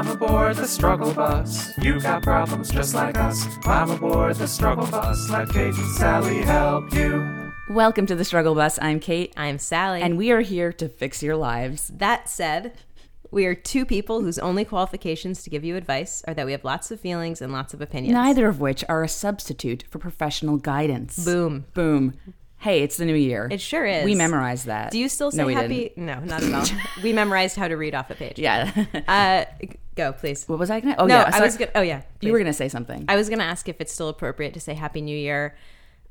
Climb aboard the struggle bus. You got problems just like us. Climb aboard the struggle bus. Let Kate and Sally help you. Welcome to the Struggle Bus. I'm Kate, I'm Sally. and we are here to fix your lives. that said, we are two people whose only qualifications to give you advice are that we have lots of feelings and lots of opinions. Neither of which are a substitute for professional guidance. Boom. Boom. Hey, it's the new year. It sure is. We memorized that. Do you still say no, we happy? Didn't. No, not at all. we memorized how to read off a page. Yeah. Uh, go, please. what was I going to? Oh, no, yeah. I was gonna. Oh, yeah. You were going to say something. I was gonna ask if it's still appropriate to say Happy New Year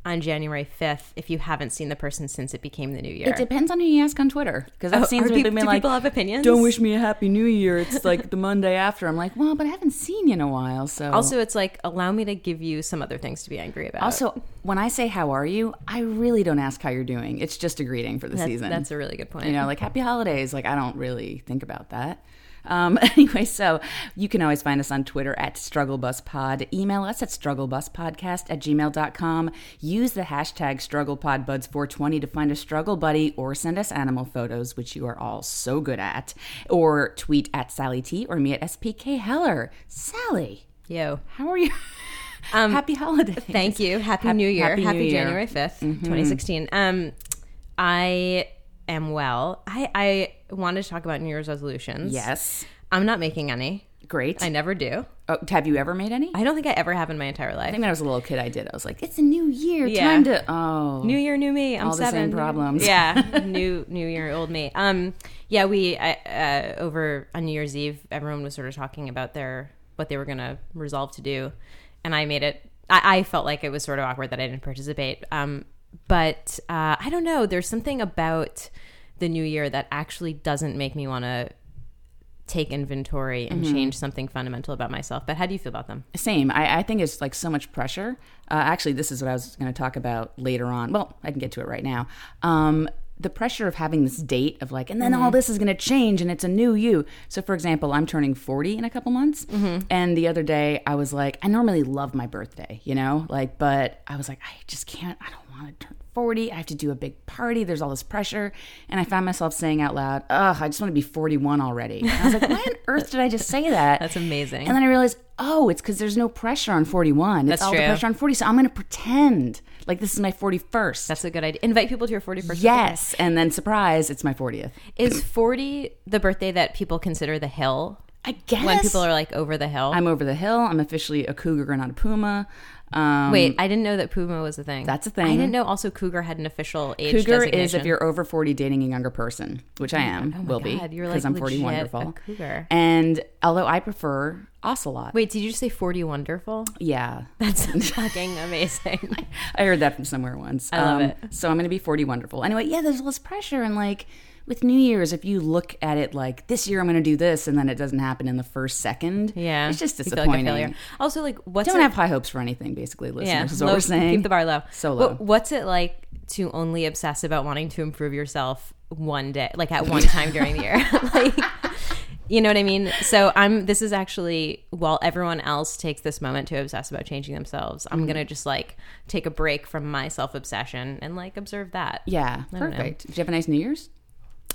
on January 5th if you haven't seen the person since it became the new year. it depends on who you ask on Twitter. Because I've Oh, seen some people do like, people have opinions? don't wish me a happy new year. It's like the Monday after. I'm like, well, but I haven't seen you in a while. So Also, it's like allow me to give you some other things to be angry about. Also, when I say how are you, I really don't ask how you're doing. It's just a greeting for the that's, season. that's a really good point. you know, like happy holidays. Like I don't really think about that. Um, anyway, so you can always find us on Twitter at StruggleBusPod. Email us at StruggleBusPodcast at gmail.com. Use the hashtag StrugglePodBuds420 to find a struggle buddy or send us animal photos, which you are all so good at. Or tweet at Sally T or me at SPK Heller. Sally, Yo. how are you? Um, happy holidays. Thank you. Happy Hap- New Year. Happy Happy, New Year. January 5th, 2016. Um, I am well. I, I wanted to talk about New Year's resolutions. Yes. I'm not making any. Great. I never do. Oh, have you ever made any? I don't think I ever have in my entire life. I think when I was a little kid, I did. I was like, "It's a new year, Yeah. time to." Oh, New year, new me. I'm All the same seven. problems. Yeah, new New Year, old me. Um, yeah, we I, uh, over on New Year's Eve, everyone was sort of talking about their what they were going to resolve to do, and I made it. I, I felt like it was sort of awkward that I didn't participate. Um, but uh, I don't know. There's something about the New Year that actually doesn't make me want to take inventory and Mm-hmm. change something fundamental about myself. But how do you feel about them? same. I, I think it's like so much pressure. Uh, actually, this is what I was going to talk about later on. Well, I can get to it right now. Um, the pressure of having this date of like, and then all this is going to change, and it's a new you. So, for example, I'm turning 40 in a couple months, and the other day I was like, I normally love my birthday, you know, like, but I was like, I just can't. I don't to turn 40. I have to do a big party. There's all this pressure. And I found myself saying out loud, ugh, I just want to be 41 already. And I was like, why on earth did I just say that? That's amazing. And then I realized, oh, it's because there's no pressure on 41. It's That's all the true. pressure on 40. So I'm going to pretend like this is my 41st. That's a good idea. Invite people to your 41st birthday. yes. And then surprise, it's my 40th. Is 40 the birthday that people consider the hill? I guess. When people are like over the hill? I'm over the hill. I'm officially a cougar, not a puma. Um, Wait, I didn't know that Puma was a thing. That's a thing. I didn't know also Cougar had an official age Cougar is if you're over 40 dating a younger person, which I am, Oh will be, you're like I'm 40 wonderful. a cougar. And although I prefer ocelot. Wait, did you just say 40 wonderful? Yeah. That's fucking amazing. I heard that from somewhere once. Um, I love it. So I'm going to be 40 wonderful. Anyway, yeah, there's less pressure. And like with New Year's, if you look at it like this year I'm going to do this and then it doesn't happen in the first second, Yeah. it's just disappointing. like. Also, like, what's Don't it, have high hopes for anything, basically, listeners. yeah, is what low- we're saying. Keep the bar low. So low. What, what's it like to only obsess about wanting to improve yourself one day, like at one time during the year? like, you know what I mean? So I'm. This is actually while everyone else takes this moment to obsess about changing themselves, I'm Mm-hmm. gonna just like take a break from my self obsession and like observe that. yeah, don't know. perfect. Did you have a nice New Year's?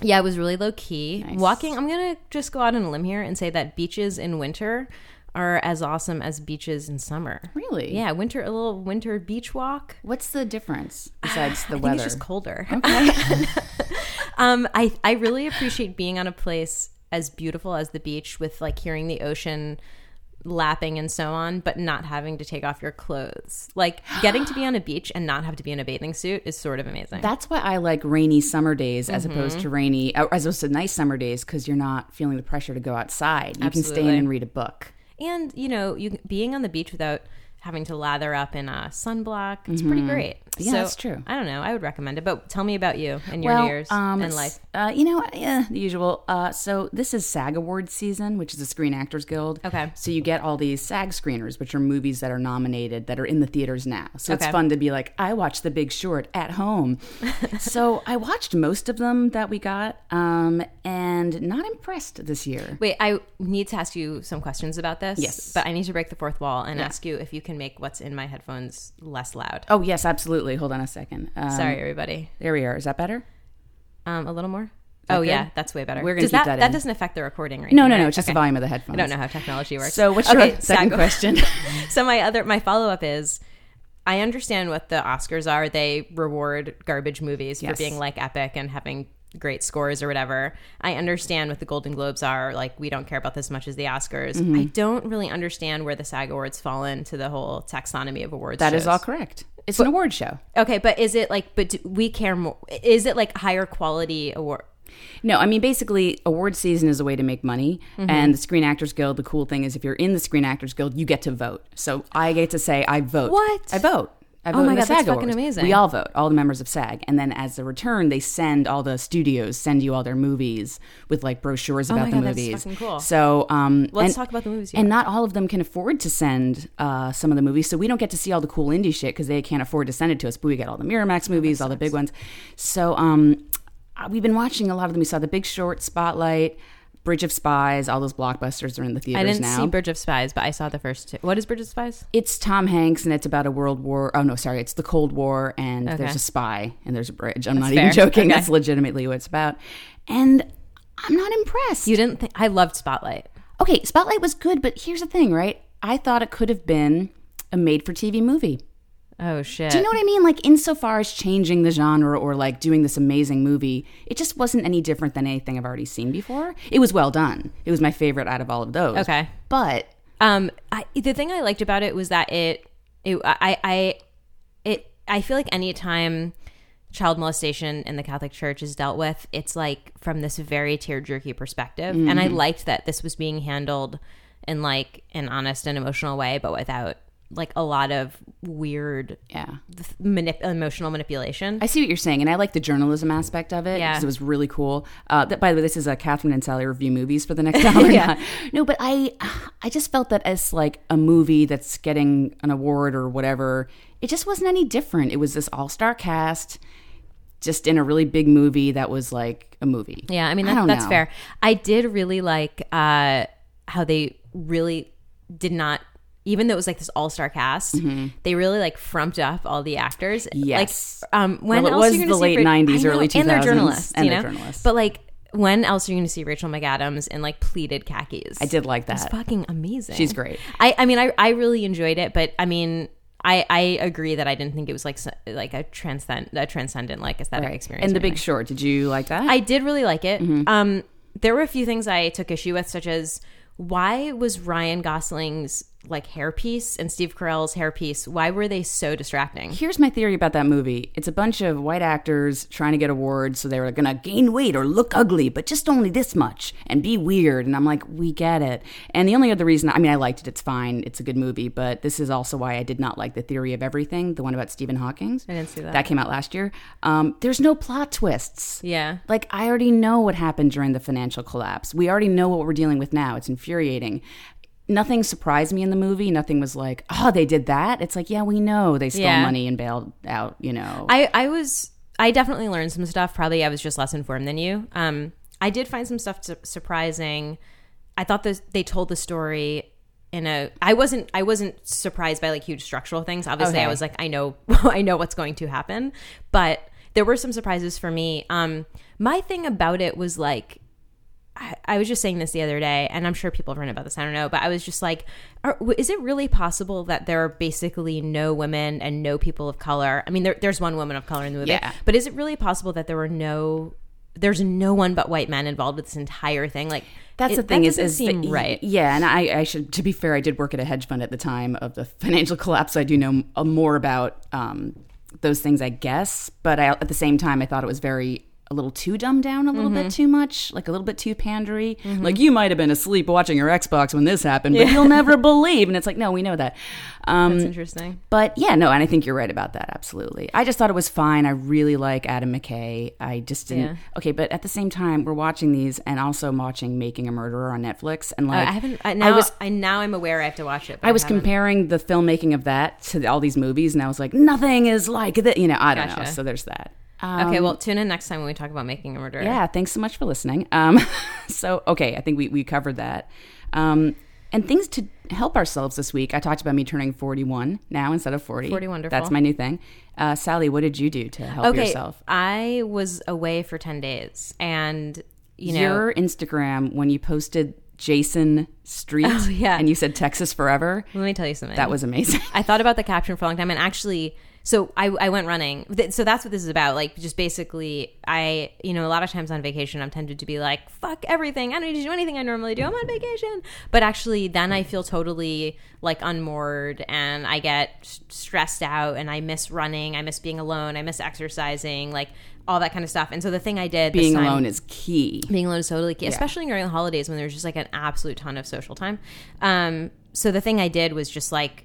Yeah, it was really low key. Nice. Walking, I'm gonna just go out on a limb here and say that beaches in winter are as awesome as beaches in summer. Really? Yeah, winter, a little winter beach walk. What's the difference besides the I weather? it's just colder. um, I I really appreciate being on a place as beautiful as the beach with like hearing the ocean lapping and so on, but not having to take off your clothes. Like getting to be on a beach and not have to be in a bathing suit is sort of amazing. That's why I like rainy summer days as opposed Mm-hmm. to rainy, uh, as opposed to nice summer days, because you're not feeling the pressure to go outside. You can stay in and read a book. and you know, you being on the beach without having to lather up in a sunblock, it's pretty great. Yeah, that's true. I don't know. I would recommend it. But tell me about you and your New Year's um, and life. Uh, you know, yeah, the usual. Uh, so this is SAG Awards season, which is the Screen Actors Guild. Okay. So you get all these SAG screeners, which are movies that are nominated that are in the theaters now. So it's fun to be like, I watched The Big Short at home. so I watched most of them that we got, um, and not impressed this year. Wait, I need to ask you some questions about this. Yes. But I need to break the fourth wall and ask you if you can make what's in my headphones less loud. Oh yes, absolutely. Hold on a second. Um, Sorry, everybody. There we are. Is that better? Um, a little more. Oh good? yeah, that's way better. We're gonna Does keep that that that doesn't affect the recording, right? No, no, no. It's just the volume of the headphones. I don't know how technology works. So what's your Okay, second Sag- question? so my other my follow up is I understand what the Oscars are. They reward garbage movies Yes. for being like epic and having great scores or whatever. I understand what the Golden Globes are. Like we don't care about this as much as the Oscars. Mm-hmm. I don't really understand where the SAG Awards fall into the whole taxonomy of awards. That is shows. all correct. It's an award show. Okay, but is it like but do we care more is it like higher quality award No, I mean basically, award season is a way to make money, Mm-hmm. and the Screen Actors Guild. The cool thing is, if you're in the Screen Actors Guild, you get to vote. So I get to say I vote. What? I vote. I vote Oh my God, that's SAG fucking amazing. We all vote, all the members of SAG, and then as a return, they send all the studios send you all their movies with like brochures about Oh my the God, that's movies. fucking cool. So um, Let's and- talk about the movies And not all of them can afford to send uh, some of the movies, so we don't get to see all the cool indie shit because they can't afford to send it to us. But we get all the Miramax movies, all the big ones. So um, uh, we've been watching a lot of them. We saw The Big Short, Spotlight, Bridge of Spies. All those blockbusters are in the theaters I didn't now. see Bridge of Spies, but I saw the first two. What is Bridge of Spies? it's Tom Hanks, and it's about a world war. Oh no, sorry, it's the Cold War, and Okay. there's a spy, and there's a bridge. I'm not fair. even joking. Okay. That's legitimately what it's about. And I'm not impressed. You didn't think I loved Spotlight. okay, Spotlight was good, but here's the thing, right? I thought it could have been a made-for-TV movie. Oh shit. Do you know what I mean? Like, insofar as changing the genre or like doing this amazing movie, it just wasn't any different than anything I've already seen before. It was well done. It was my favorite out of all of those. Okay. But Um, I, the thing I liked about it was that it, it, I, I, it, I feel like anytime child molestation in the Catholic Church is dealt with, it's like from this very tear jerky perspective, and I liked that this was being handled in like an honest and emotional way, but without like a lot of weird yeah. manip- emotional manipulation. I see what you're saying, and I like the journalism aspect of it Yeah. because it was really cool. Uh, that, by the way, this is a Catherine and Sally review movies for the next hour. Yeah. No, but I, I just felt that as like a movie that's getting an award or whatever, it just wasn't any different. It was this all star cast, just in a really big movie that was like a movie. Yeah, I mean I that, don't that's know. fair. I did really like uh, how they really did not, even though it was like this all star cast, they really like frumped up all the actors. Mm-hmm. Yes. Like, um, when Well, it else was you gonna the late Ra- 90s, I know, early and they're journalists, and you they're know? journalists. But like, when else are you going to see Rachel McAdams in like pleated khakis? I did like that. It's fucking amazing. She's great. I, I mean, I, I really enjoyed it, but I mean. I, I agree that I didn't think it was like like a transcend a transcendent like aesthetic Right. experience. And The Big. Short, did you like that? I did really like it. Mm-hmm. Um, there were a few things I took issue with, such as why was Ryan Gosling's like hairpiece and Steve Carell's hairpiece? Why were they so distracting? Here's my theory about that movie. It's a bunch of white actors trying to get awards, so they were gonna gain weight or look ugly, but just only this much and be weird. And I'm like, we get it. And the only other reason, I mean, I liked it. It's fine. It's a good movie, but this is also why I did not like the Theory of Everything, the one about Stephen Hawking. I didn't see that. That came out last year. Um, there's no plot twists. Yeah. Like, I already know what happened during the financial collapse. We already know what we're dealing with now. It's infuriating. Nothing surprised me in the movie. Nothing was like, oh, they did that. It's like, yeah, we know they stole Yeah. money and bailed out, you know. I, I was I definitely learned some stuff. Probably I was just less informed than you. Um, I did find some stuff su- surprising. I thought that they told the story in a. I wasn't I wasn't surprised by like huge structural things. Obviously, Okay. I was like I know I know what's going to happen, but there were some surprises for me. Um, my thing about it was like I, I was just saying this the other day, and I'm sure people have written about this. I don't know, but I was just like, are, is it really possible that there are basically no women and no people of color? I mean, there, there's one woman of color in the movie, Yeah. but is it really possible that there were no, there's no one but white men involved with this entire thing? Like, That's it- the thing that is, is that- right. Yeah, and I, I should, to be fair, I did work at a hedge fund at the time of the financial collapse. So I do know uh, more about um, those things, I guess. But I, at the same time, I thought it was very a little too dumbed down, a little Mm-hmm. bit too much, like a little bit too pandery. Like you might have been asleep watching your Xbox when this happened, but you'll never believe. And it's like, no, we know that. Um, That's interesting. but yeah, no, and I think you're right about that. Absolutely. I just thought it was fine. I really like Adam McKay. I just didn't. Yeah. Okay, but at the same time, we're watching these and also watching Making a Murderer on Netflix. And Uh, like, I haven't. I, now, I was I now I'm aware I have to watch it. But I was haven't. comparing the filmmaking of that to all these movies, and I was like, nothing is like that. You know, I don't know. So there's that. Okay, well, tune in next time when we talk about making a murderer. Yeah, thanks so much for listening. Um, so okay, I think we we covered that. Um, And things to help ourselves this week. I talked about me turning 41 now instead of 40. 40 wonderful. That's my new thing. Uh, Sally, what did you do to help Okay, yourself? I was away for 10 days and, you know, Your Instagram, when you posted Jason Street Oh, yeah. and you said Texas forever, let me tell you something. that was amazing. I thought about the caption for a long time, and actually, so I, I went running. So that's what this is about. Like, just basically, I, you know, a lot of times on vacation, I'm tempted to be like, fuck everything. I don't need to do anything I normally do. I'm on vacation. But actually, then I feel totally like unmoored and I get stressed out and I miss running. I miss being alone. I miss exercising, like all that kind of stuff. And so the thing I did this Being time- alone is key. being alone is totally key, especially during the holidays when there's just like an absolute ton of social time. Um, so the thing I did was just like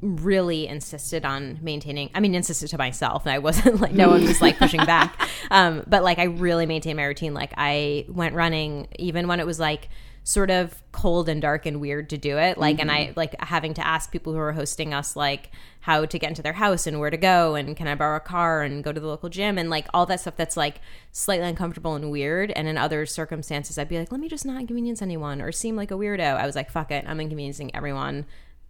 really insisted on maintaining. I mean, insisted to myself, and I wasn't like no one was like pushing back. Um, but like I really maintained my routine. Like I went running even when it was like sort of cold and dark and weird to do it like and i like having to ask people who were hosting us like how to get into their house and where to go and can i borrow a car and go to the local gym and like all that stuff that's like slightly uncomfortable and weird and in other circumstances i'd be like let me just not inconvenience anyone or seem like a weirdo i was like fuck it i'm inconveniencing everyone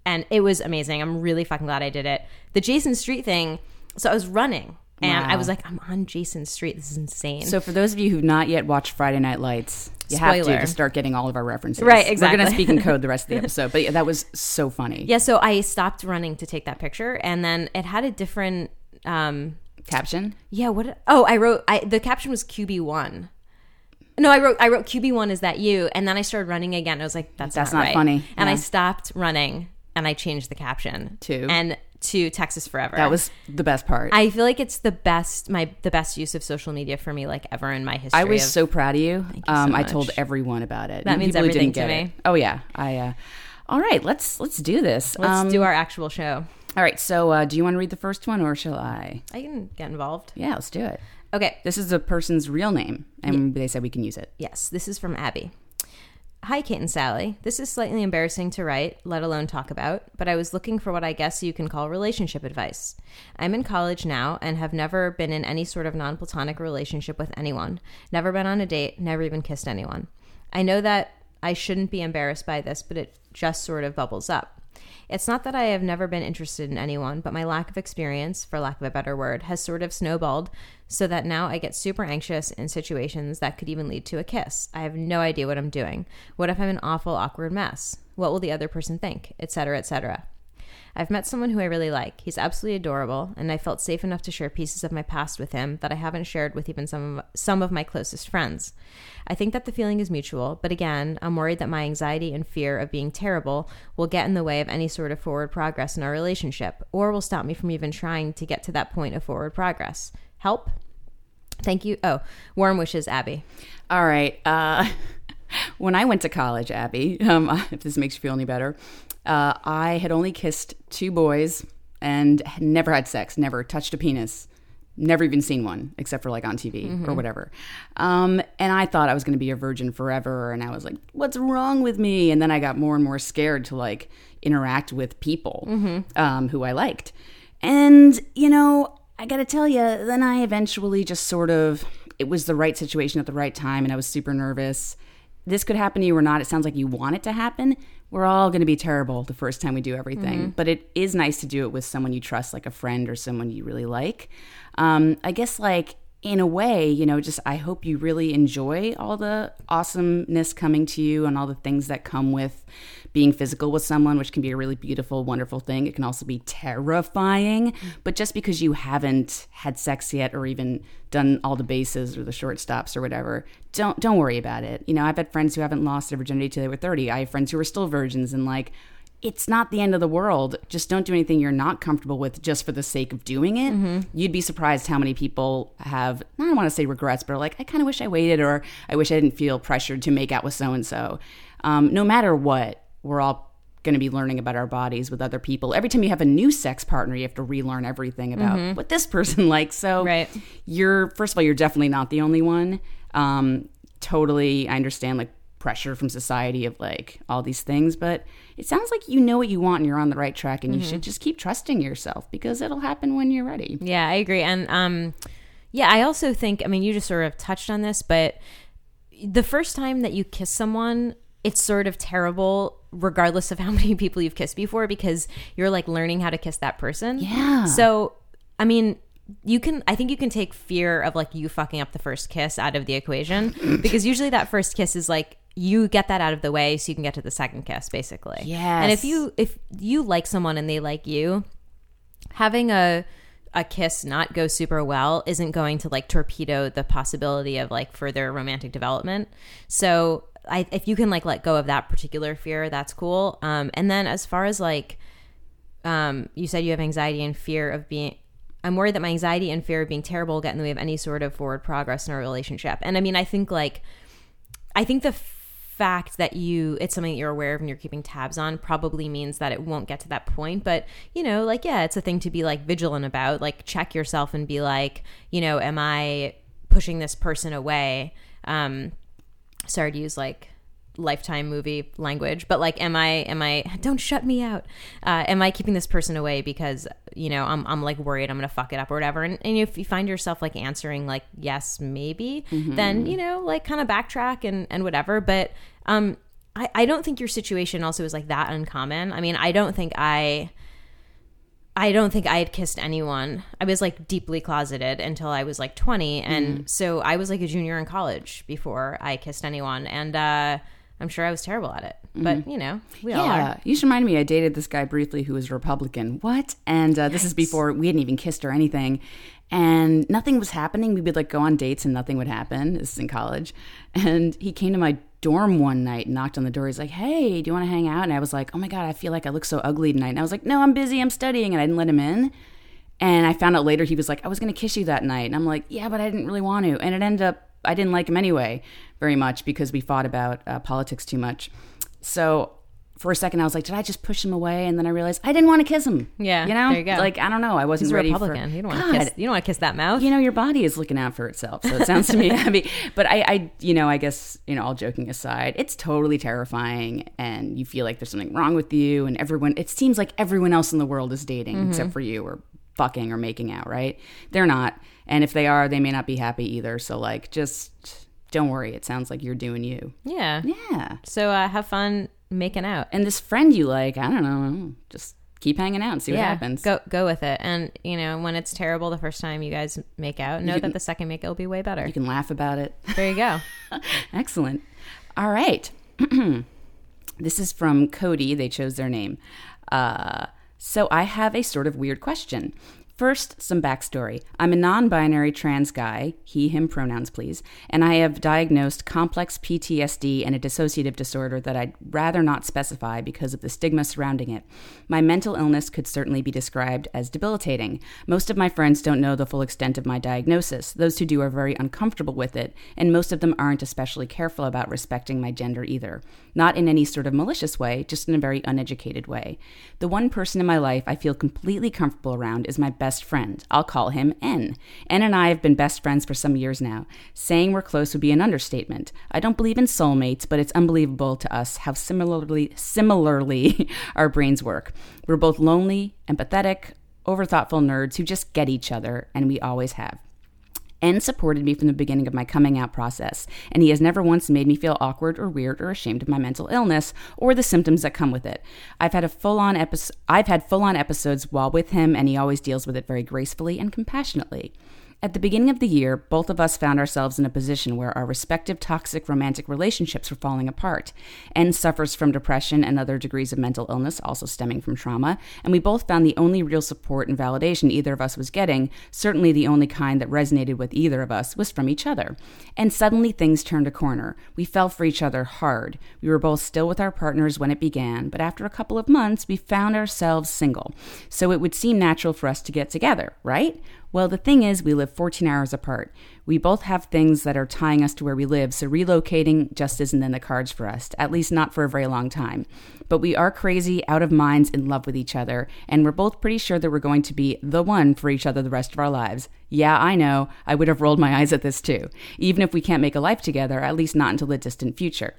and it was amazing i'm really fucking glad i did it the jason street thing so i was running and i was like i'm on jason street this is insane So for those of you who've not yet watched Friday Night Lights, you have to to start getting all of our references. Right, exactly. We're going to speak in code the rest of the episode, but yeah, that was so funny. yeah so i stopped running to take that picture and then it had a different um Caption. Yeah, what? Oh, I wrote. I the caption was QB one. No, I wrote. I wrote QB one. Is that you? And then I started running again. I was like, that's That's not, not right. funny. And I stopped running and I changed the caption To? and to Texas Forever. That was the best part. I feel like it's the best. My the best use of social media for me, like ever in my history. I was of- so proud of you. you um, so I told everyone about it. That And means people everything didn't to get me. it. Oh yeah, I. Uh, all right, let's let's do this. Let's Um, do our actual show. All right, so uh, do you want to read the first one or shall I? I can get involved. Yeah, let's do it. Okay. This is a person's real name, and they said we can use it. Yes, this is from Abby. Hi, Kate and Sally. This is slightly embarrassing to write, let alone talk about, but I was looking for what I guess you can call relationship advice. I'm in college now and have never been in any sort of non platonic relationship with anyone, never been on a date, never even kissed anyone. I know that I shouldn't be embarrassed by this, but it just sort of bubbles up. It's not that I have never been interested in anyone, but my lack of experience, for lack of a better word, has sort of snowballed so that now I get super anxious in situations that could even lead to a kiss. I have no idea what I'm doing. What if I'm an awful, awkward mess? What will the other person think? Etc., etc. I've met someone who I really like. He's absolutely adorable, and I felt safe enough to share pieces of my past with him that I haven't shared with even some of, some of my closest friends. I think that the feeling is mutual, but again, I'm worried that my anxiety and fear of being terrible will get in the way of any sort of forward progress in our relationship, or will stop me from even trying to get to that point of forward progress. Help? Thank you. Oh, warm wishes, Abby. All right. Uh, when I went to college, Abby, um, if this makes you feel any better, uh, I had only kissed two boys and had never had sex, never touched a penis, never even seen one except for like on TV or whatever. Um, and I thought I was going to be a virgin forever. And I was like, what's wrong with me? And then I got more and more scared to like interact with people um, who I liked. And, you know, I got to tell you, then I eventually just sort of, it was the right situation at the right time, and I was super nervous. This could happen to you or not. It sounds like you want it to happen. We're all going to be terrible the first time we do everything, but it is nice to do it with someone you trust, like a friend or someone you really like. Um, I guess, like, in a way, you know, just I hope you really enjoy all the awesomeness coming to you and all the things that come with being physical with someone, which can be a really beautiful, wonderful thing. It can also be terrifying. But just because you haven't had sex yet or even done all the bases or the short stops or whatever, don't don't worry about it. You know, I've had friends who haven't lost their virginity till they were 30. I have friends who are still virgins and like it's not the end of the world. Just don't do anything you're not comfortable with just for the sake of doing it. Mm-hmm. You'd be surprised how many people have, I don't want to say regrets, but are like, I kind of wish I waited or I wish I didn't feel pressured to make out with so and so. No matter what, we're all going to be learning about our bodies with other people. Every time you have a new sex partner, you have to relearn everything about mm-hmm. what this person likes. So Right. you're, first of all, you're definitely not the only one. Um, totally, I understand like pressure from society of like all these things, but it sounds like you know what you want and you're on the right track and you should just keep trusting yourself because it'll happen when you're ready. Yeah, I agree. And um yeah, I also think I mean you just sort of touched on this, but the first time that you kiss someone it's sort of terrible regardless of how many people you've kissed before because you're like learning how to kiss that person. Yeah. So, I mean, you can I think you can take fear of like you fucking up the first kiss out of the equation because usually that first kiss is like you get that out of the way so you can get to the second kiss basically. yeah And if you if you like someone and they like you, having a a kiss not go super well isn't going to like torpedo the possibility of like further romantic development. So I, if you can like let go of that particular fear, that's cool. Um, and then as far as like, um, you said you have anxiety and fear of being. I'm worried that my anxiety and fear of being terrible will get in the way of any sort of forward progress in our relationship. And I mean, I think like, I think the fact that you it's something that you're aware of and you're keeping tabs on probably means that it won't get to that point. But you know like yeah it's a thing to be like vigilant about. Like check yourself and be like you know am i pushing this person away? Um sorry to use like lifetime movie language but like am i am i don't shut me out uh, am i keeping this person away because you know i'm, I'm like worried i'm gonna fuck it up or whatever and, and if you find yourself like answering like yes maybe then you know like kind of backtrack and and whatever but um I, I don't think your situation also is like that uncommon i mean i don't think i I don't think I had kissed anyone. I was like deeply closeted until I was like 20. And so I was like a junior in college before I kissed anyone. And uh, I'm sure I was terrible at it. But, you know, we all Yeah, are. you just reminded me. I dated this guy briefly who was Republican. What? And uh, this is before we hadn't even kissed or anything, and nothing was happening. We would like go on dates and nothing would happen. This is in college, and he came to my dorm one night, and knocked on the door. He's like, "Hey, do you want to hang out?" And I was like, "Oh my god, I feel like I look so ugly tonight." And I was like, "No, I'm busy. I'm studying," and I didn't let him in. And I found out later he was like, I was going to kiss you that night. And I'm like, yeah, but I didn't really want to. And it ended up, I didn't like him anyway very much because we fought about uh, politics too much. So for a second, I was like, did I just push him away? And then I realized I didn't want to kiss him. Yeah, You know? there you go. Like, I don't know. I wasn't He's ready Republican. for you don't want to kiss. You don't want to kiss that mouth. you know, your body is looking out for itself. So it sounds to me heavy. But I, I, you know, I guess, you know, all joking aside, it's totally terrifying. And you feel like there's something wrong with you. And everyone, it seems like everyone else in the world is dating Mm-hmm. except for you or fucking or making out, right? They're not. And if they are, they may not be happy either. So, like, just don't worry. It sounds like you're doing you. yeah. Yeah. So uh, have fun making out. And this friend you like, I don't know, just keep hanging out and see what yeah, happens. go go with it. And you know, when it's terrible the first time you guys make out, know that the second make out will be way better. You can laugh about it. There you go. Excellent. All right. this is from Cody. They chose their name. Uh, so I have a sort of weird question. First, some backstory. I'm a non binary trans guy, he, him pronouns, please, and I have diagnosed complex PTSD and a dissociative disorder that I'd rather not specify because of the stigma surrounding it. My mental illness could certainly be described as debilitating. Most of my friends don't know the full extent of my diagnosis. Those who do are very uncomfortable with it, and most of them aren't especially careful about respecting my gender either. Not in any sort of malicious way, just in a very uneducated way. The one person in my life I feel completely comfortable around is my best friend. I'll call him N. N and I have been best friends for some years now. Saying we're close would be an understatement. I don't believe in soulmates, but it's unbelievable to us how similarly similarly our brains work. We're both lonely, empathetic, overthoughtful nerds who just get each other, and we always have. N supported me from the beginning of my coming out process, and he has never once made me feel awkward or weird or ashamed of my mental illness or the symptoms that come with it. I've had a full-on epi- I've had full-on episodes while with him, and he always deals with it very gracefully and compassionately. At the beginning of the year, both of us found ourselves in a position where our respective toxic romantic relationships were falling apart. N suffers from depression and other degrees of mental illness, also stemming from trauma, and we both found the only real support and validation either of us was getting, certainly the only kind that resonated with either of us, was from each other. And suddenly things turned a corner. We fell for each other hard. We were both still with our partners when it began, but after a couple of months, we found ourselves single. So it would seem natural for us to get together, right? Well, the thing is, we live 14 hours apart. We both have things that are tying us to where we live, so relocating just isn't in the cards for us, at least not for a very long time. But we are crazy, out of minds, in love with each other, and we're both pretty sure that we're going to be the one for each other the rest of our lives. Yeah, I know, I would have rolled my eyes at this too. Even if we can't make a life together, at least not until the distant future.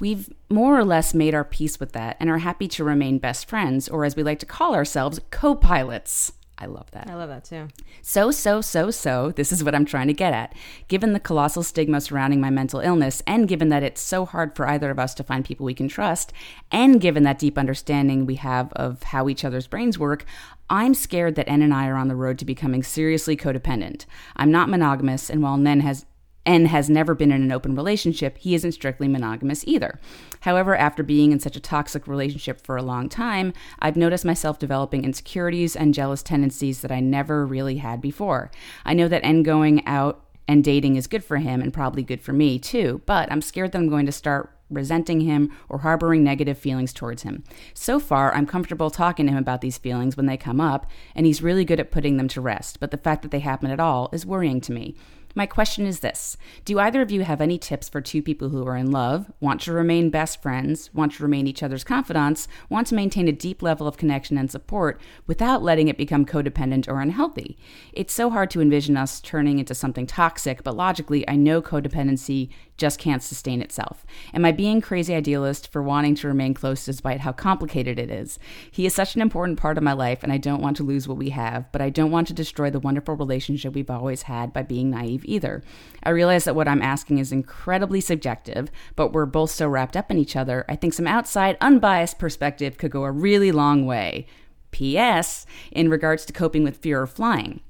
We've more or less made our peace with that and are happy to remain best friends, or as we like to call ourselves, co pilots. I love that. I love that too. So, so, so, so, this is what I'm trying to get at. Given the colossal stigma surrounding my mental illness, and given that it's so hard for either of us to find people we can trust, and given that deep understanding we have of how each other's brains work, I'm scared that N and I are on the road to becoming seriously codependent. I'm not monogamous, and while Nen has N has never been in an open relationship, he isn't strictly monogamous either. However, after being in such a toxic relationship for a long time, I've noticed myself developing insecurities and jealous tendencies that I never really had before. I know that N going out and dating is good for him and probably good for me too, but I'm scared that I'm going to start resenting him or harboring negative feelings towards him. So far, I'm comfortable talking to him about these feelings when they come up, and he's really good at putting them to rest, but the fact that they happen at all is worrying to me. My question is this Do either of you have any tips for two people who are in love, want to remain best friends, want to remain each other's confidants, want to maintain a deep level of connection and support without letting it become codependent or unhealthy? It's so hard to envision us turning into something toxic, but logically, I know codependency just can't sustain itself. Am I being crazy idealist for wanting to remain close despite how complicated it is? He is such an important part of my life, and I don't want to lose what we have, but I don't want to destroy the wonderful relationship we've always had by being naive either. I realize that what I'm asking is incredibly subjective, but we're both so wrapped up in each other, I think some outside, unbiased perspective could go a really long way. P.S. In regards to coping with fear of flying.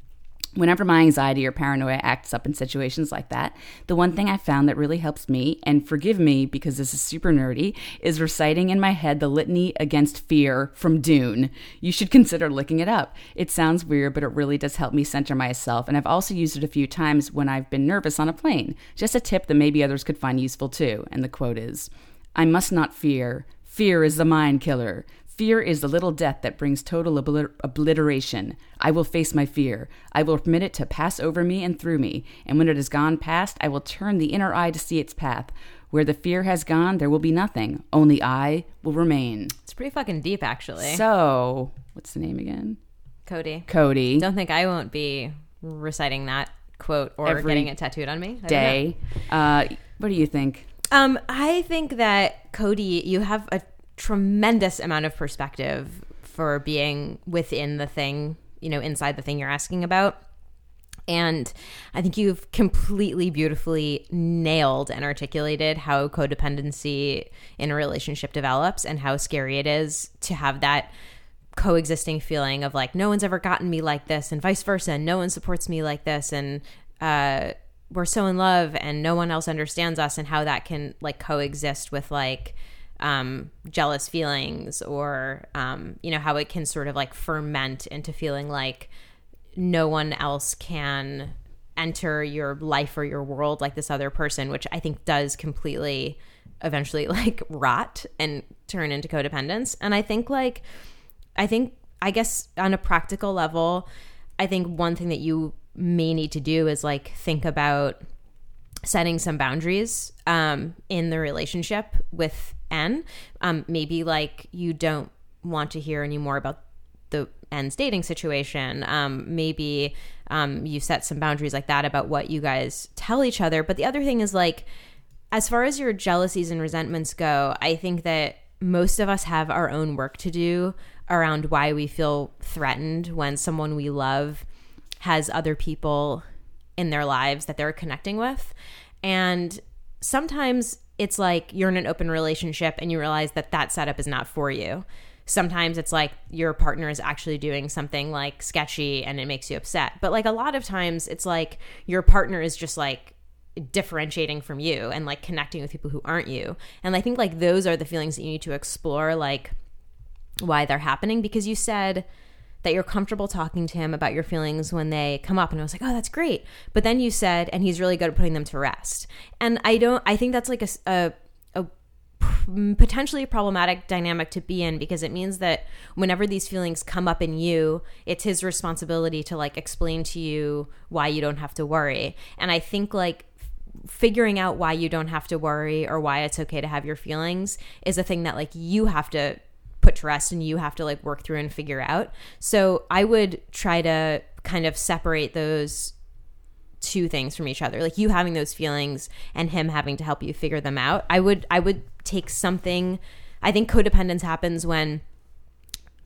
Whenever my anxiety or paranoia acts up in situations like that, the one thing I found that really helps me, and forgive me because this is super nerdy, is reciting in my head the litany against fear from Dune. You should consider looking it up. It sounds weird, but it really does help me center myself, and I've also used it a few times when I've been nervous on a plane. Just a tip that maybe others could find useful too. And the quote is I must not fear. Fear is the mind killer. Fear is the little death that brings total obliter- obliteration. I will face my fear. I will permit it to pass over me and through me. And when it has gone past, I will turn the inner eye to see its path. Where the fear has gone, there will be nothing. Only I will remain. It's pretty fucking deep, actually. So, what's the name again? Cody, Cody. don't think I won't be reciting that quote or Every getting it tattooed on me. I. Day. Uh, what do you think? Um, I think that Cody, you have a tremendous amount of perspective for being within the thing, you know, inside the thing you're asking about. And I think you've completely beautifully nailed and articulated how codependency in a relationship develops and how scary it is to have that coexisting feeling of like, no one's ever gotten me like this, and vice versa. And no one supports me like this. And, uh, we're so in love and no one else understands us and how that can like coexist with like um, jealous feelings or um, you know how it can sort of like ferment into feeling like no one else can enter your life or your world like this other person which i think does completely eventually like rot and turn into codependence. And i think like i think i guess on a practical level i think one thing that you may need to do is like think about setting some boundaries um, in the relationship with N. Um, maybe like you don't want to hear anymore about the N's dating situation. Um, maybe um, you set some boundaries like that about what you guys tell each other. But the other thing is like, as far as your jealousies and resentments go, I think that most of us have our own work to do around why we feel threatened when someone we love has other people in their lives that they're connecting with. And sometimes it's like you're in an open relationship and you realize that that setup is not for you. Sometimes it's like your partner is actually doing something like sketchy and it makes you upset. But like a lot of times it's like your partner is just like differentiating from you and like connecting with people who aren't you. And I think like those are the feelings that you need to explore like why they're happening because you said that you're comfortable talking to him about your feelings when they come up and I was like, "Oh, that's great." But then you said and he's really good at putting them to rest. And I don't I think that's like a a, a potentially problematic dynamic to be in because it means that whenever these feelings come up in you, it's his responsibility to like explain to you why you don't have to worry. And I think like figuring out why you don't have to worry or why it's okay to have your feelings is a thing that like you have to put to rest and you have to like work through and figure out. So I would try to kind of separate those two things from each other. Like you having those feelings and him having to help you figure them out. I would I would take something I think codependence happens when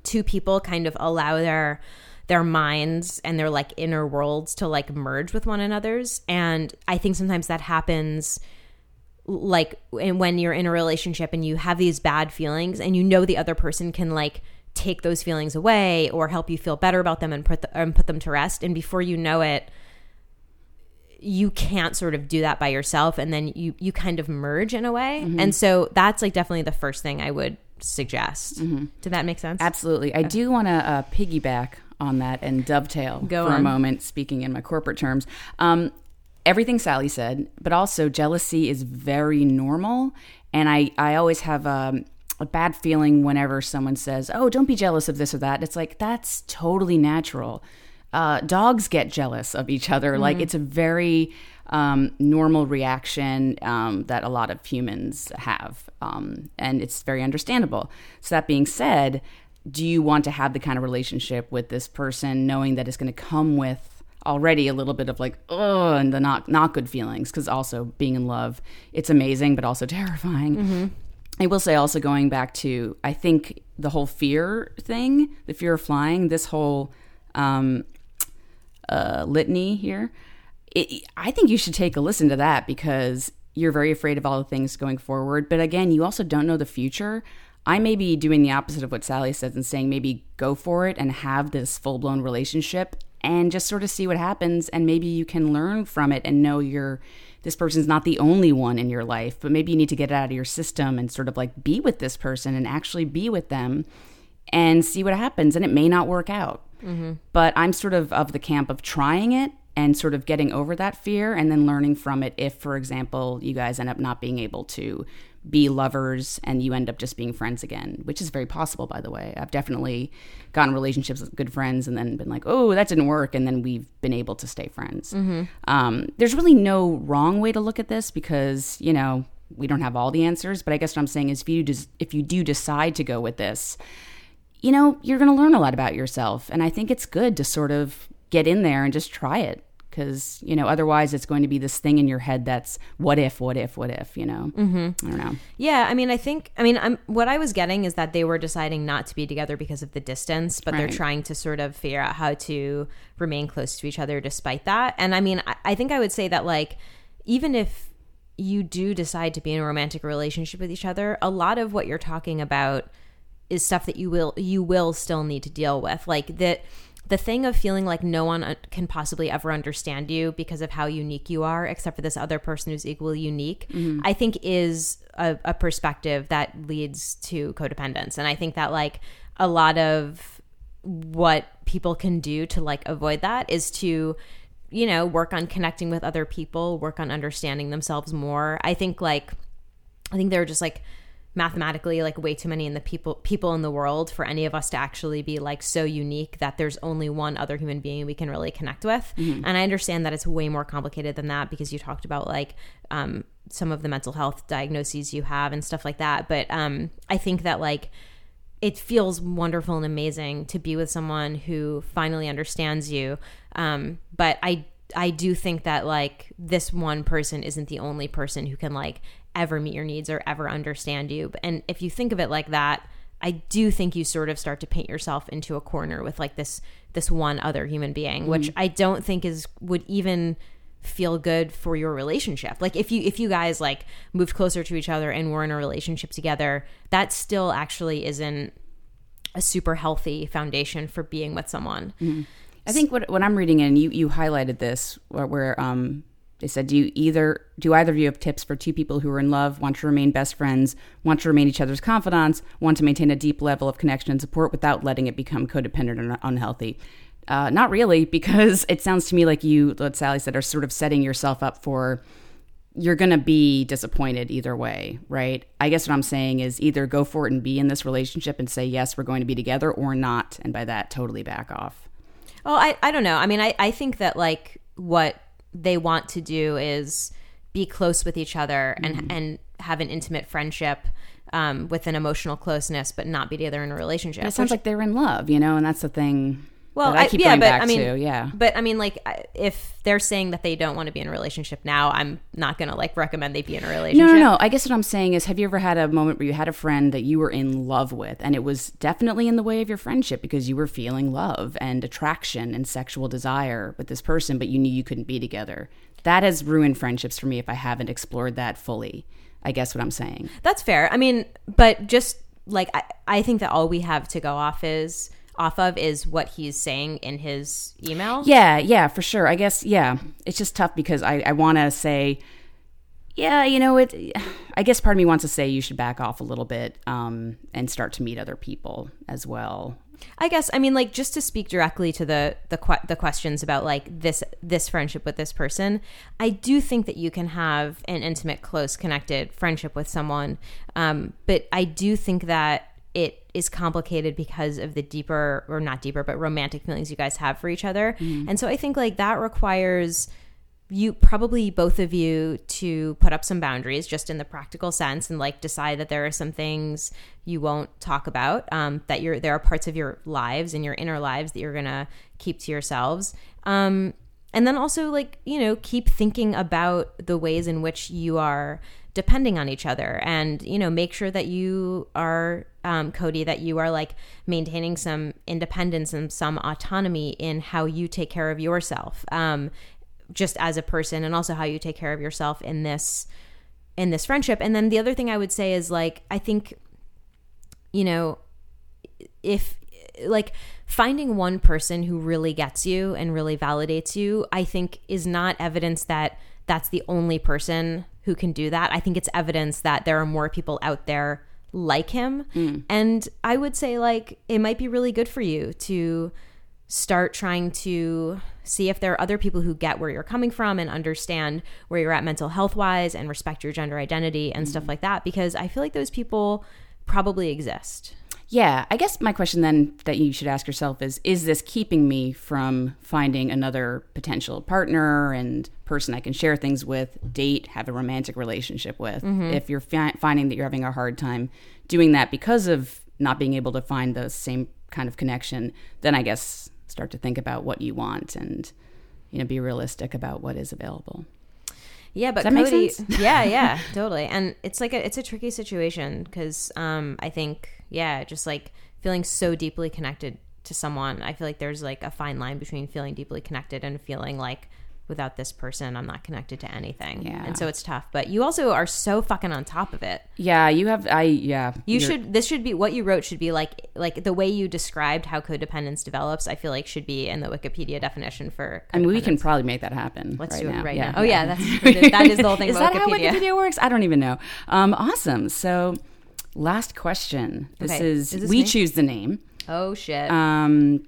two people kind of allow their their minds and their like inner worlds to like merge with one another's and i think sometimes that happens like and when you're in a relationship and you have these bad feelings and you know the other person can like take those feelings away or help you feel better about them and put the, and put them to rest and before you know it you can't sort of do that by yourself and then you you kind of merge in a way Mm-hmm. and so that's like definitely the first thing i would suggest Mm-hmm. did that make sense Absolutely. I do want to uh, piggyback on that and dovetail Go for a moment, speaking in my corporate terms. Um, everything Sally said, but also jealousy is very normal. And I, I always have um, a bad feeling whenever someone says, oh, don't be jealous of this or that. It's like, that's totally natural. Uh, dogs get jealous of each other. Like, it's a very um, normal reaction um, that a lot of humans have. Um, and it's very understandable. So, that being said, do you want to have the kind of relationship with this person knowing that it's going to come with already a little bit of like oh and the not not good feelings because also being in love it's amazing but also terrifying. I will say also going back to i think the whole fear thing the fear of flying this whole um uh litany here it, i think you should take a listen to that because you're very afraid of all the things going forward. But again you also don't know the future. I may be doing the opposite of what Sally says and saying maybe go for it and have this full blown relationship and just sort of see what happens and maybe you can learn from it and know you're this person's not the only one in your life, but maybe you need to get it out of your system and sort of like be with this person and actually be with them and see what happens and it may not work out. Mm-hmm. But I'm sort of of the camp of trying it and sort of getting over that fear and then learning from it if for example you guys end up not being able to be lovers and you end up just being friends again, which is very possible, by the way. I've definitely gotten relationships with good friends and then been like, oh, that didn't work. And then we've been able to stay friends. Um, there's really no wrong way to look at this because, you know, we don't have all the answers. But I guess what I'm saying is if you, des- if you do decide to go with this, you know, you're going to learn a lot about yourself. And I think it's good to sort of get in there and just try it because, you know, otherwise it's going to be this thing in your head that's what if, what if, what if, you know? Mm-hmm. I don't know. Yeah, I mean, I think, I mean, I'm, what I was getting is that they were deciding not to be together because of the distance, but they're trying to sort of figure out how to remain close to each other despite that. And I mean, I, I think I would say that, like, even if you do decide to be in a romantic relationship with each other, a lot of what you're talking about is stuff that you will you will still need to deal with like that the thing of feeling like no one uh, can possibly ever understand you because of how unique you are except for this other person who's equally unique i think is a, a perspective that leads to codependence. And i think that like a lot of what people can do to like avoid that is to you know work on connecting with other people work on understanding themselves more. I think like I think there are just like mathematically like way too many in the people people in the world for any of us to actually be like so unique that there's only one other human being we can really connect with. And I understand that it's way more complicated than that because you talked about like um, some of the mental health diagnoses you have and stuff like that. But um, I think that like it feels wonderful and amazing to be with someone who finally understands you. Um, but I I do think that like this one person isn't the only person who can like ever meet your needs or ever understand you. And if you think of it like that, I do think you sort of start to paint yourself into a corner with like this this one other human being, which I don't think is would even feel good for your relationship. Like if you if you guys like moved closer to each other and were in a relationship together, that still actually isn't a super healthy foundation for being with someone. I think what what I'm reading in you you highlighted this where, where um they said do you either do either of you have tips for two people who are in love want to remain best friends want to remain each other's confidants want to maintain a deep level of connection and support without letting it become codependent and unhealthy uh, not really because it sounds to me like you what Sally said are sort of setting yourself up for you're going to be disappointed either way, right? I guess what I'm saying is either go for it and be in this relationship and say, yes, we're going to be together or not. And by that, totally back off. Oh, I, I don't know. I mean, I, I think that like what they want to do is be close with each other and and have an intimate friendship um, with an emotional closeness, but not be together in a relationship. It sounds like they're in love, you know, and that's the thing. Well, I I- keep yeah, going but, back I mean- to. Yeah. But I mean, like, if they're saying that they don't want to be in a relationship now, I'm not gonna like recommend they be in a relationship. No, no, no. I guess what I'm saying is, have you ever had a moment where you had a friend that you were in love with, and it was definitely in the way of your friendship because you were feeling love and attraction and sexual desire with this person, but you knew you couldn't be together? That has ruined friendships for me if I haven't explored that fully. I guess what I'm saying. That's fair. I mean, but just like I, I think that all we have to go off is off of is what he's saying in his email. Yeah, yeah, for sure. I guess, yeah. It's just tough because I, I want to say, yeah, you know, it. I guess part of me wants to say you should back off a little bit um, and start to meet other people as well. I guess I mean like just to speak directly to the the que- the questions about like this this friendship with this person. I do think that you can have an intimate, close, connected friendship with someone, um, but I do think that it is complicated because of the deeper or not deeper, but romantic feelings you guys have for each other, and so I think like that requires you probably both of you to put up some boundaries just in the practical sense and like decide that there are some things you won't talk about um, that you're there are parts of your lives and your inner lives that you're gonna keep to yourselves. Um, and then also like you know keep thinking about the ways in which you are depending on each other and you know make sure that you are um, cody that you are like maintaining some independence and some autonomy in how you take care of yourself um, just as a person and also how you take care of yourself in this in this friendship. And then the other thing i would say is like i think you know if like finding one person who really gets you and really validates you i think is not evidence that that's the only person who can do that. I think it's evidence that there are more people out there like him. Mm. And i would say like it might be really good for you to start trying to see if there are other people who get where you're coming from and understand where you're at mental health wise and respect your gender identity and stuff mm. like that because i feel like those people probably exist Yeah, I guess my question then that you should ask yourself is Is this keeping me from finding another potential partner and person I can share things with, date, have a romantic relationship with? If you're fi- finding that you're having a hard time doing that because of not being able to find the same kind of connection, then I guess start to think about what you want and you know be realistic about what is available. Yeah, but Does that make Cody, sense? yeah, yeah, totally. And it's like a it's a tricky situation because um, I think yeah, just like feeling so deeply connected to someone, I feel like there's like a fine line between feeling deeply connected and feeling like without this person, I'm not connected to anything. Yeah. and so it's tough. But you also are so fucking on top of it. Yeah, you have I yeah. You should. This should be what you wrote. Should be like like the way you described how codependence develops. I feel like should be in the Wikipedia definition for. I mean, we can probably make that happen. Let's right do it now. right now. Oh, yeah, that's- that is the whole thing is that how Wikipedia. Wikipedia works? I don't even know. Um, awesome. So, last question. This Okay. is, Is this we me? choose the name. Oh shit. Um,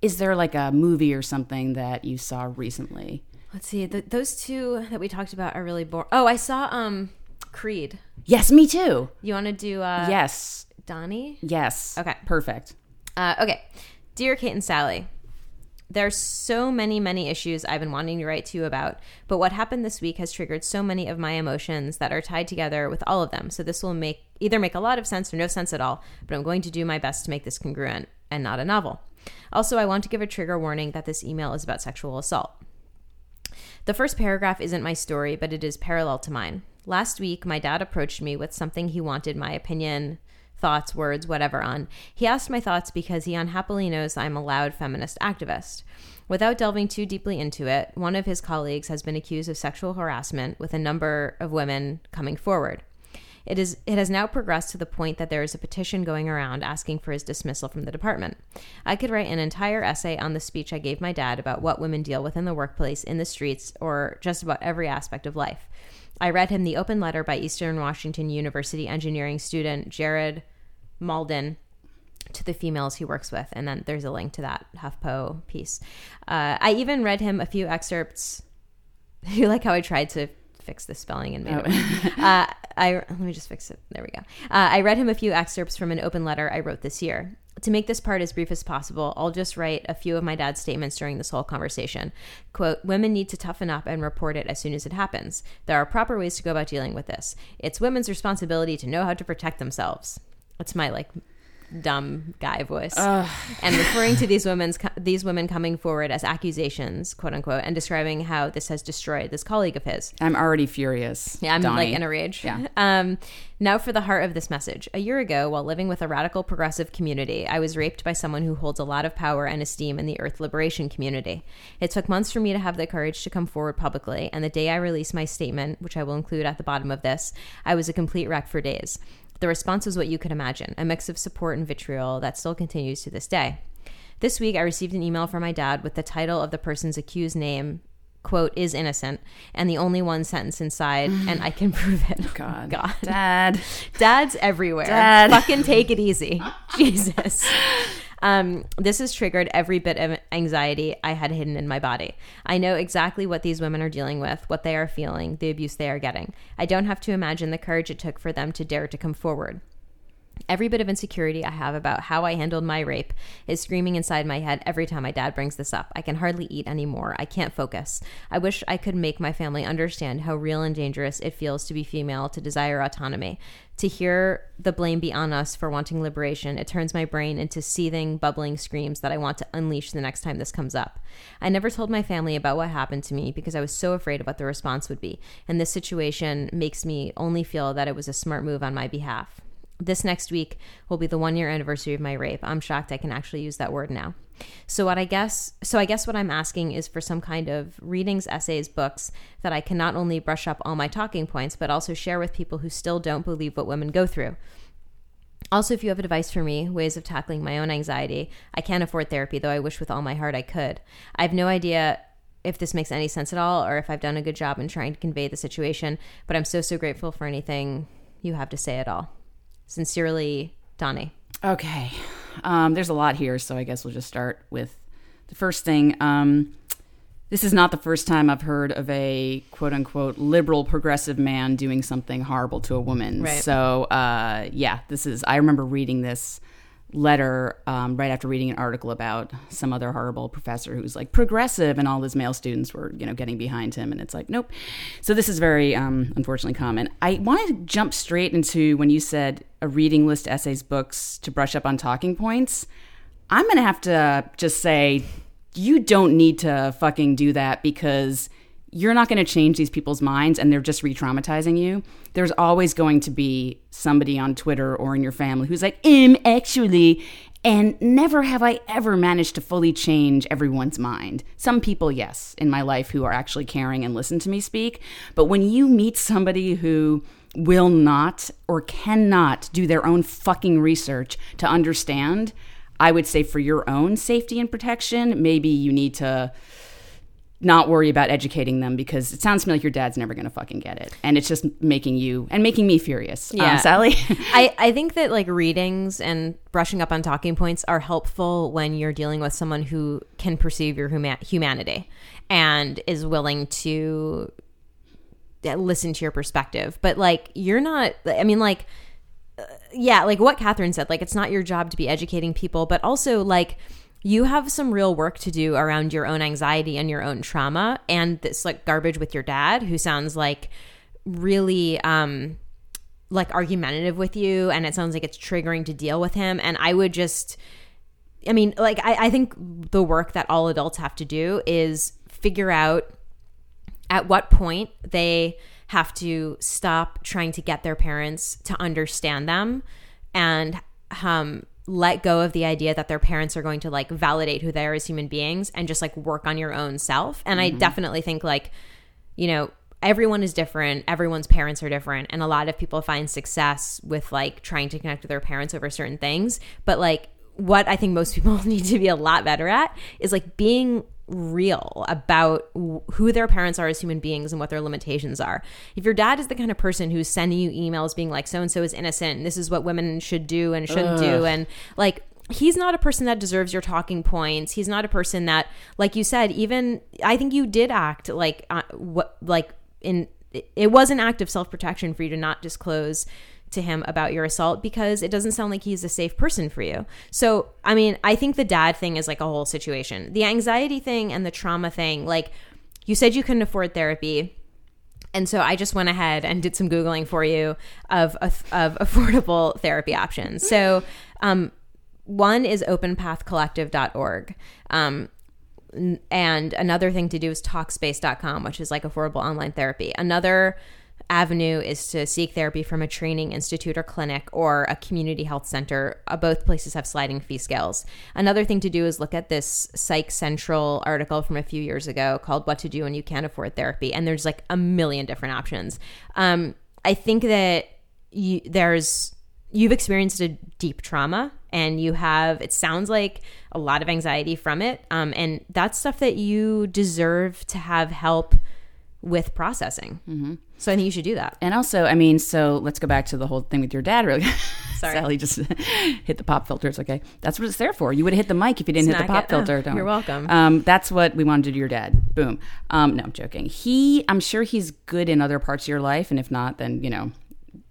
is there like a movie or something that you saw recently? Let's see. The, those two that we talked about are really boring. Oh, I saw um Creed. Yes, me too. You want to do uh yes, Donnie? yes. Okay. perfect. Uh, okay. Dear Kate and Sally, there's so many, many issues I've been wanting to write to you about, but what happened this week has triggered so many of my emotions that are tied together with all of them. So this will make either make a lot of sense or no sense at all, but I'm going to do my best to make this congruent and not a novel. Also, I want to give a trigger warning that this email is about sexual assault. The first paragraph isn't my story, but it is parallel to mine. Last week, my dad approached me with something he wanted my opinion, thoughts, words, whatever on. He asked my thoughts because he unhappily knows I'm a loud feminist activist. Without delving too deeply into it, one of his colleagues has been accused of sexual harassment with a number of women coming forward. It is it has now progressed to the point that there is a petition going around asking for his dismissal from the department. I could write an entire essay on the speech I gave my dad about what women deal with in the workplace, in the streets, or just about every aspect of life. I read him the open letter by Eastern Washington University engineering student Jared Mauldin to the females he works with, and then there's a link to that HuffPo piece. Uh, I even read him a few excerpts. You like how I tried to fix the spelling and made it. uh, I let me just fix it. There we go. Uh, I read him a few excerpts from an open letter I wrote this year. To make this part as brief as possible, I'll just write a few of my dad's statements during this whole conversation. Quote, women need to toughen up and report it as soon as it happens. There are proper ways to go about dealing with this. It's women's responsibility to know how to protect themselves. That's my like dumb guy voice, and referring to these women's these women coming forward as accusations, quote unquote, and describing how this has destroyed this colleague of his. I'm already furious. Yeah, I'm Donnie. like in a rage. Yeah. Um, now for the heart of this message. A year ago, while living with a radical progressive community, I was raped by someone who holds a lot of power and esteem in the Earth Liberation community. It took months for me to have the courage to come forward publicly, and the day I released my statement, which I will include at the bottom of this, I was a complete wreck for days. The response was what you could imagine a mix of support and vitriol that still continues to this day. This week, I received an email from my dad with the title of the person's accused name, quote, is innocent, and the only one sentence inside, and I can prove it. God. God. Dad. Dad's everywhere. Dad. Fucking take it easy. Jesus. Um, this has triggered every bit of anxiety I had hidden in my body. I know exactly what these women are dealing with, what they are feeling, the abuse they are getting. I don't have to imagine the courage it took for them to dare to come forward. Every bit of insecurity I have about how I handled my rape is screaming inside my head every time my dad brings this up. I can hardly eat anymore. I can't focus. I wish I could make my family understand how real and dangerous it feels to be female, to desire autonomy. To hear the blame be on us for wanting liberation, it turns my brain into seething, bubbling screams that I want to unleash the next time this comes up. I never told my family about what happened to me because I was so afraid of what the response would be, and this situation makes me only feel that it was a smart move on my behalf. This next week will be the one year anniversary of my rape. I'm shocked I can actually use that word now. So what I guess so I guess what I'm asking is for some kind of readings, essays, books that I can not only brush up all my talking points, but also share with people who still don't believe what women go through. Also, if you have advice for me, ways of tackling my own anxiety, I can't afford therapy, though I wish with all my heart I could. I have no idea if this makes any sense at all or if I've done a good job in trying to convey the situation, but I'm so, so grateful for anything you have to say at all. Sincerely, Donnie. Okay. Um, there's a lot here, so I guess we'll just start with the first thing. Um, this is not the first time I've heard of a quote unquote liberal progressive man doing something horrible to a woman. Right. So, uh, yeah, this is, I remember reading this letter um, right after reading an article about some other horrible professor who's like progressive and all his male students were you know getting behind him and it's like nope. So this is very um, unfortunately common. I want to jump straight into when you said a reading list essays books to brush up on talking points. I'm gonna have to just say you don't need to fucking do that because you're not going to change these people's minds and they're just re traumatizing you. There's always going to be somebody on Twitter or in your family who's like, um, actually, and never have I ever managed to fully change everyone's mind. Some people, yes, in my life who are actually caring and listen to me speak. But when you meet somebody who will not or cannot do their own fucking research to understand, I would say for your own safety and protection, maybe you need to not worry about educating them because it sounds to me like your dad's never going to fucking get it. And it's just making you and making me furious. Yeah. Um, Sally? I, I think that like readings and brushing up on talking points are helpful when you're dealing with someone who can perceive your huma- humanity and is willing to uh, listen to your perspective. But like, you're not, I mean, like, uh, yeah, like what Catherine said, like, it's not your job to be educating people, but also like, you have some real work to do around your own anxiety and your own trauma and this like garbage with your dad who sounds like really um like argumentative with you and it sounds like it's triggering to deal with him. And i would just i mean like i, I think the work that all adults have to do is figure out at what point they have to stop trying to get their parents to understand them and um, let go of the idea that their parents are going to like validate who they are as human beings and just like work on your own self. And I mm-hmm. definitely think like, you know, everyone is different. Everyone's parents are different. And a lot of people find success with like trying to connect with their parents over certain things. But like, what I think most people need to be a lot better at is like being real about who their parents are as human beings and what their limitations are. If your dad is the kind of person who's sending you emails being like, so and so is innocent, and this is what women should do and shouldn't do, and like, he's not a person that deserves your talking points. He's not a person that, like you said, even I think you did act like uh, what, like in it was an act of self protection for you to not disclose to him about your assault because it doesn't sound like he's a safe person for you. So, I mean, I think the dad thing is like a whole situation. The anxiety thing and the trauma thing, like you said you couldn't afford therapy. And so I just went ahead and did some googling for you of of affordable therapy options. So, um one is openpathcollective.org. Um, and another thing to do is talkspace.com, which is like affordable online therapy. Another avenue is to seek therapy from a training institute or clinic or a community health center. Uh, both places have sliding fee scales. Another thing to do is look at this Psych Central article from a few years ago called What to Do When You Can't Afford Therapy. And there's like a million different options. Um, I think that you, there's you've experienced a deep trauma and you have it sounds like a lot of anxiety from it um, and that's stuff that you deserve to have help with processing mm-hmm. So i think you should do that And also, I mean, so let's go back to the whole thing with your dad. Really, Sorry. Sally just hit the pop filter. It's okay. That's what it's there for. You would have hit the mic if you didn't hit the pop it. Oh, filter. Don't you're welcome. Um, that's what we wanted to do to your dad. Boom. Um, no, I'm joking. He, I'm sure he's good in other parts of your life, and if not, then you know,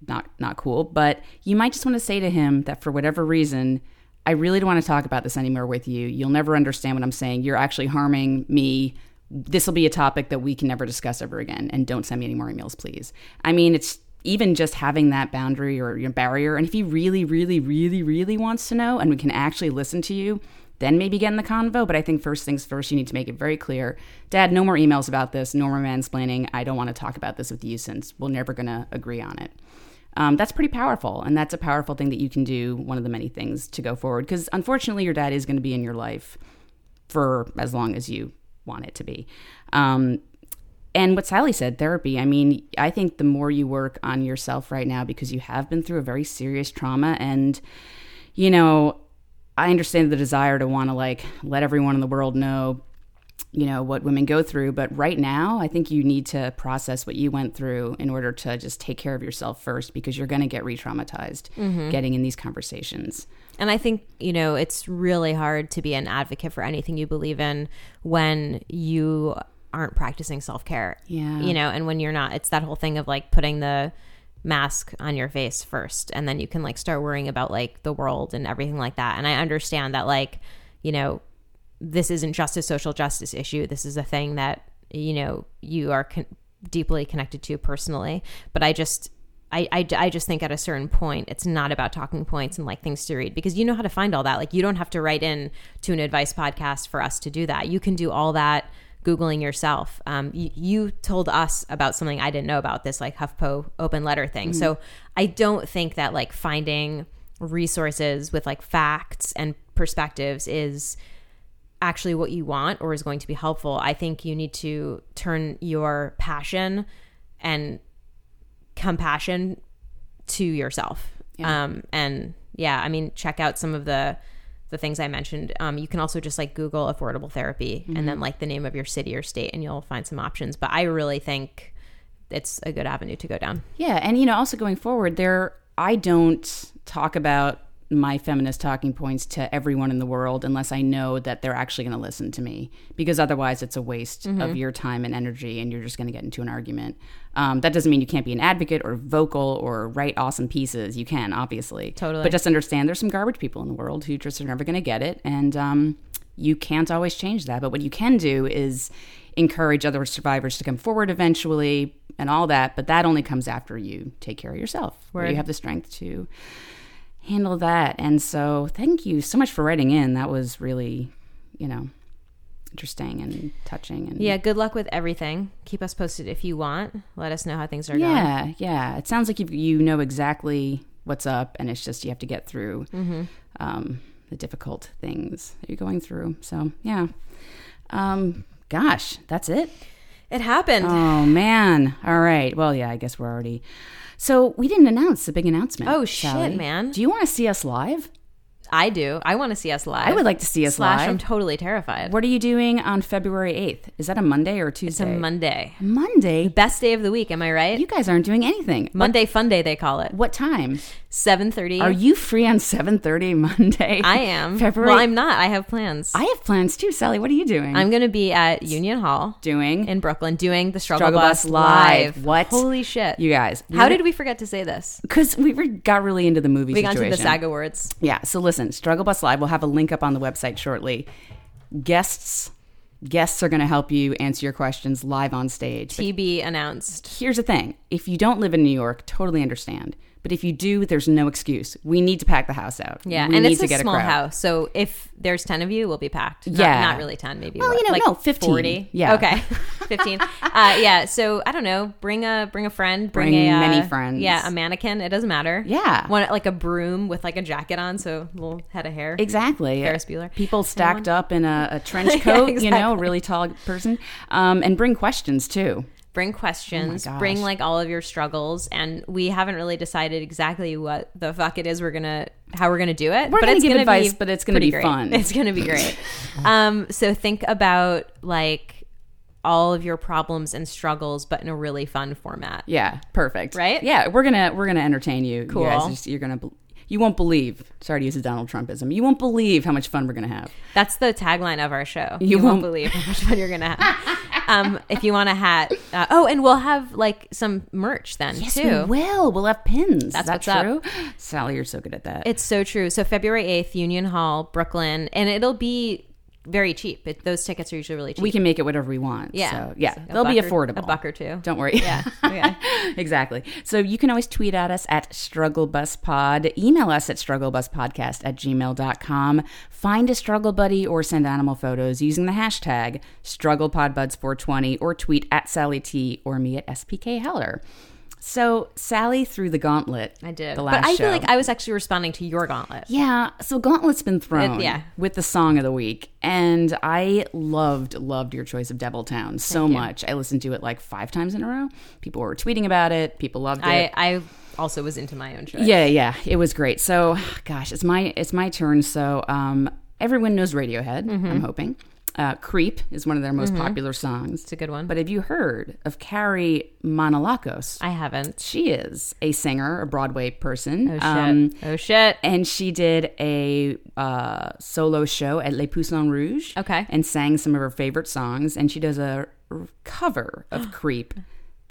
not not cool. But you might just want to say to him that for whatever reason, I really don't want to talk about this anymore with you. You'll never understand what I'm saying. You're actually harming me. This will be a topic that we can never discuss ever again. And don't send me any more emails, please. I mean, it's even just having that boundary or your barrier. And if he really, really, really, really wants to know and we can actually listen to you, then maybe get in the convo. But I think first things first, you need to make it very clear Dad, no more emails about this, no more mansplaining. I don't want to talk about this with you since we're never going to agree on it. Um, that's pretty powerful. And that's a powerful thing that you can do, one of the many things to go forward. Because unfortunately, your dad is going to be in your life for as long as you want it to be. Um, and what Sally said, therapy. I mean, I think the more you work on yourself right now, because you have been through a very serious trauma, and, you know, I understand the desire to want to like let everyone in the world know, you know, what women go through. But right now, I think you need to process what you went through in order to just take care of yourself first, because you're going to get re traumatized mm-hmm. getting in these conversations. And I think, you know, it's really hard to be an advocate for anything you believe in when you aren't practicing self care. Yeah. You know, and when you're not, it's that whole thing of like putting the mask on your face first and then you can like start worrying about like the world and everything like that. And I understand that like, you know, this isn't just a social justice issue. This is a thing that, you know, you are con- deeply connected to personally. But I just, I, I, I just think at a certain point, it's not about talking points and like things to read because you know how to find all that. Like, you don't have to write in to an advice podcast for us to do that. You can do all that Googling yourself. Um, you, you told us about something I didn't know about this, like HuffPo open letter thing. So I don't think that like finding resources with like facts and perspectives is actually what you want or is going to be helpful. I think you need to turn your passion and compassion to yourself. Um, and yeah, I mean, check out some of the the things I mentioned. Um, you can also just like Google affordable therapy and then like the name of your city or state, and you'll find some options. But I really think it's a good avenue to go down. Yeah, and you know, also going forward, there I don't talk about my feminist talking points to everyone in the world unless I know that they're actually going to listen to me, because otherwise it's a waste of your time and energy, and you're just going to get into an argument. Um, that doesn't mean you can't be an advocate or vocal or write awesome pieces. You can, obviously, Totally. but just understand there's some garbage people in the world who just are never going to get it, and um, you can't always change that. But what you can do is encourage other survivors to come forward eventually and all that. But that only comes after you take care of yourself, where you have the strength to handle that. And so, thank you so much for writing in. That was really, you know, interesting and touching. And Yeah, good luck with everything. Keep us posted if you want. Let us know how things are going. yeah, yeah. It sounds like you you know exactly what's up, and it's just you have to get through um, the difficult things that you're going through. So yeah, um, gosh, that's it. It happened. Oh man! All right. Well, yeah. I guess we're already. So we didn't announce the big announcement. Oh, shit, Sally. man. Do you want to see us live? I do. I want to see us live. I would like to see us Slash, live. I'm totally terrified. What are you doing on February eighth? Is that a Monday or a It's Tuesday? a Monday. Monday. Best day of the week, am I right? You guys aren't doing anything. Monday fun day they call it. What time? 7:30. Are you free on seven thirty Monday? I am. February. Well, I'm not. I have plans. I have plans too, Sally. What are you doing? I'm going to be at Union Hall doing in Brooklyn doing the Struggle, Struggle Bus, Bus Live. live. What? Holy shit. you guys. How did we forget to say this? Because we were, got really into the movie We got situation. into the SAG Awards. Yeah. So listen, Struggle Bus Live. We'll have a link up on the website shortly. Guests, guests are going to help you answer your questions live on stage. But announced. here's the thing: if you don't live in New York, totally understand. But if you do, there's no excuse. We need to pack the house out. Yeah, we and need it's to a get small crowd. house, so if there's ten of you, we'll be packed. Not, Yeah. not really ten, maybe. Well, what, you know, like no, 15. 40? Yeah. okay, fifteen. uh, yeah, so I don't know. Bring a bring a friend. Bring, Bring a uh, many friends. Yeah, a mannequin. It doesn't matter. Yeah. one like a broom with like a jacket on, so a little head of hair. Exactly. Ferris Bueller. People stacked Anyone? up in a, a trench Yeah, coat, you know, exactly. really tall person, um, and bring questions too. Bring questions. Oh bring like all of your struggles, and we haven't really decided exactly what the fuck it is we're gonna how we're gonna do it. We're but gonna it's give gonna advice, be but it's gonna be great. fun. It's gonna be great. um, so think about like all of your problems and struggles, but in a really fun format. Yeah, perfect. Right? Yeah, we're gonna we're gonna entertain you. Cool. You guys, you're gonna you won't believe. Sorry to use a Donald Trumpism. You won't believe how much fun we're gonna have. That's the tagline of our show. You You, won't, won't- believe how much fun you're gonna have. um, if you want a hat, uh, oh, and we'll have like some merch then Yes, too. we will. We'll have pins. That's Is that what's up. true? Sally, you're so good at that. It's so true. So February 8th, Union Hall, Brooklyn, and it'll be very cheap. It, those tickets are usually really cheap. we can make it whatever we want. yeah. So, yeah, A they'll be buck affordable. Or, a buck or two. Don't worry. Yeah. Okay. exactly. So you can always tweet at us at strugglebuspod, email us at strugglebuspodcast at gmail.com, find a struggle buddy or send animal photos using the hashtag strugglepodbuds420 or tweet at Sally T or me at SPK Heller. So Sally threw the gauntlet. I did. The last but I show. feel like I was actually responding to your gauntlet. Yeah, so Gauntlet's been thrown It- yeah. with the song of the week. And I loved, loved your choice of Devil Town so much. I listened to it like five times in a row. People were tweeting about it. People loved it. I, I also was into my own choice. yeah, yeah, it was great. So, gosh, it's my it's my turn. So, um, everyone knows Radiohead. Mm-hmm. I'm hoping. Uh, Creep is one of their most popular songs. It's a good one. But have you heard of Carrie Manolakos? I haven't. she is a singer, a Broadway person. Oh shit. Um, oh shit. and she did a uh, solo show at Le Poisson Rouge. Okay. And sang some of her favorite songs. And she does a r- cover of Creep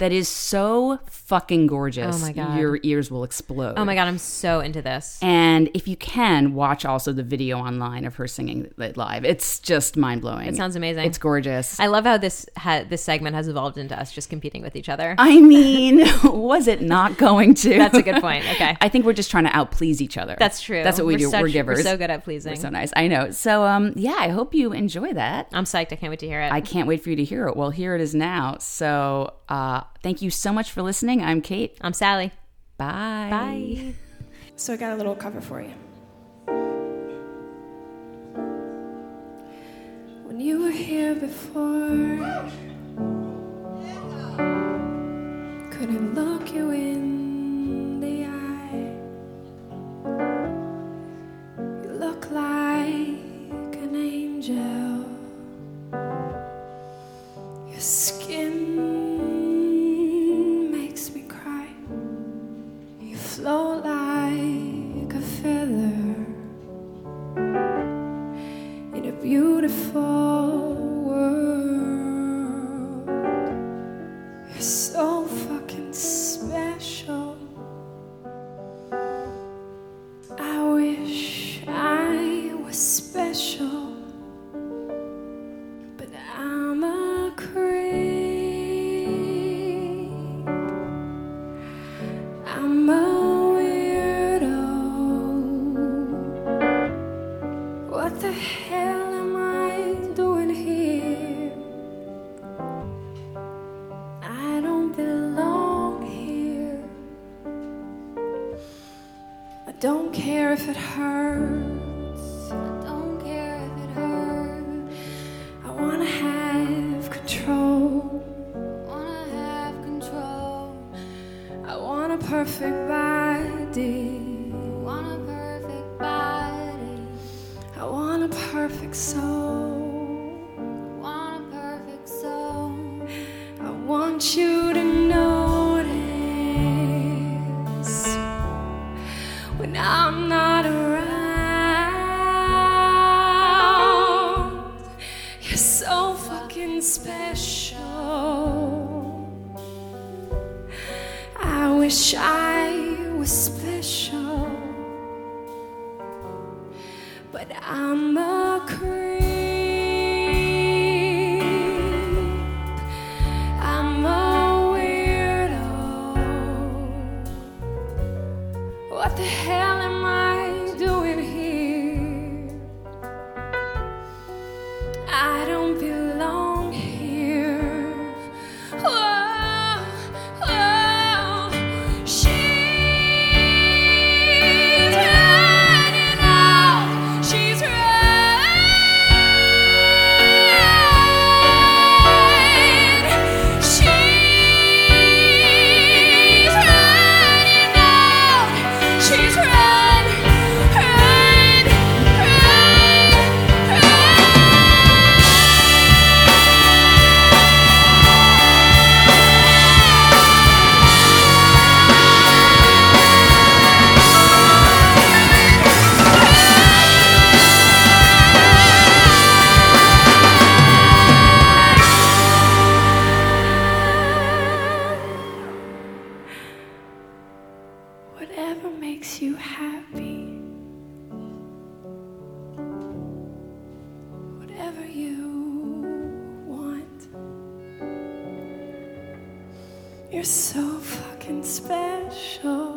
that is so fucking gorgeous. Oh my God. Your ears will explode. Oh my god, I'm so into this. And if you can, watch also the video online of her singing it live. It's just mind blowing. It sounds amazing. It's gorgeous. I love how this ha- this segment has evolved into us just competing with each other. I mean, was it not going to? That's a good point. Okay. I think we're just trying to outplease each other. That's true. That's what we We're do. such- we're givers. We're so good at pleasing. We're so nice. I know. So, um, yeah, I hope you enjoy that. I'm psyched. I can't wait to hear it. I can't wait for you to hear it. Well, here it is now. So, uh, thank you so much for listening. I'm Kate. I'm Sally. Bye. Bye. So I got a little cover for you. When you were here before, couldn't look you in you whatever makes you happy, whatever you want. You're so fucking special.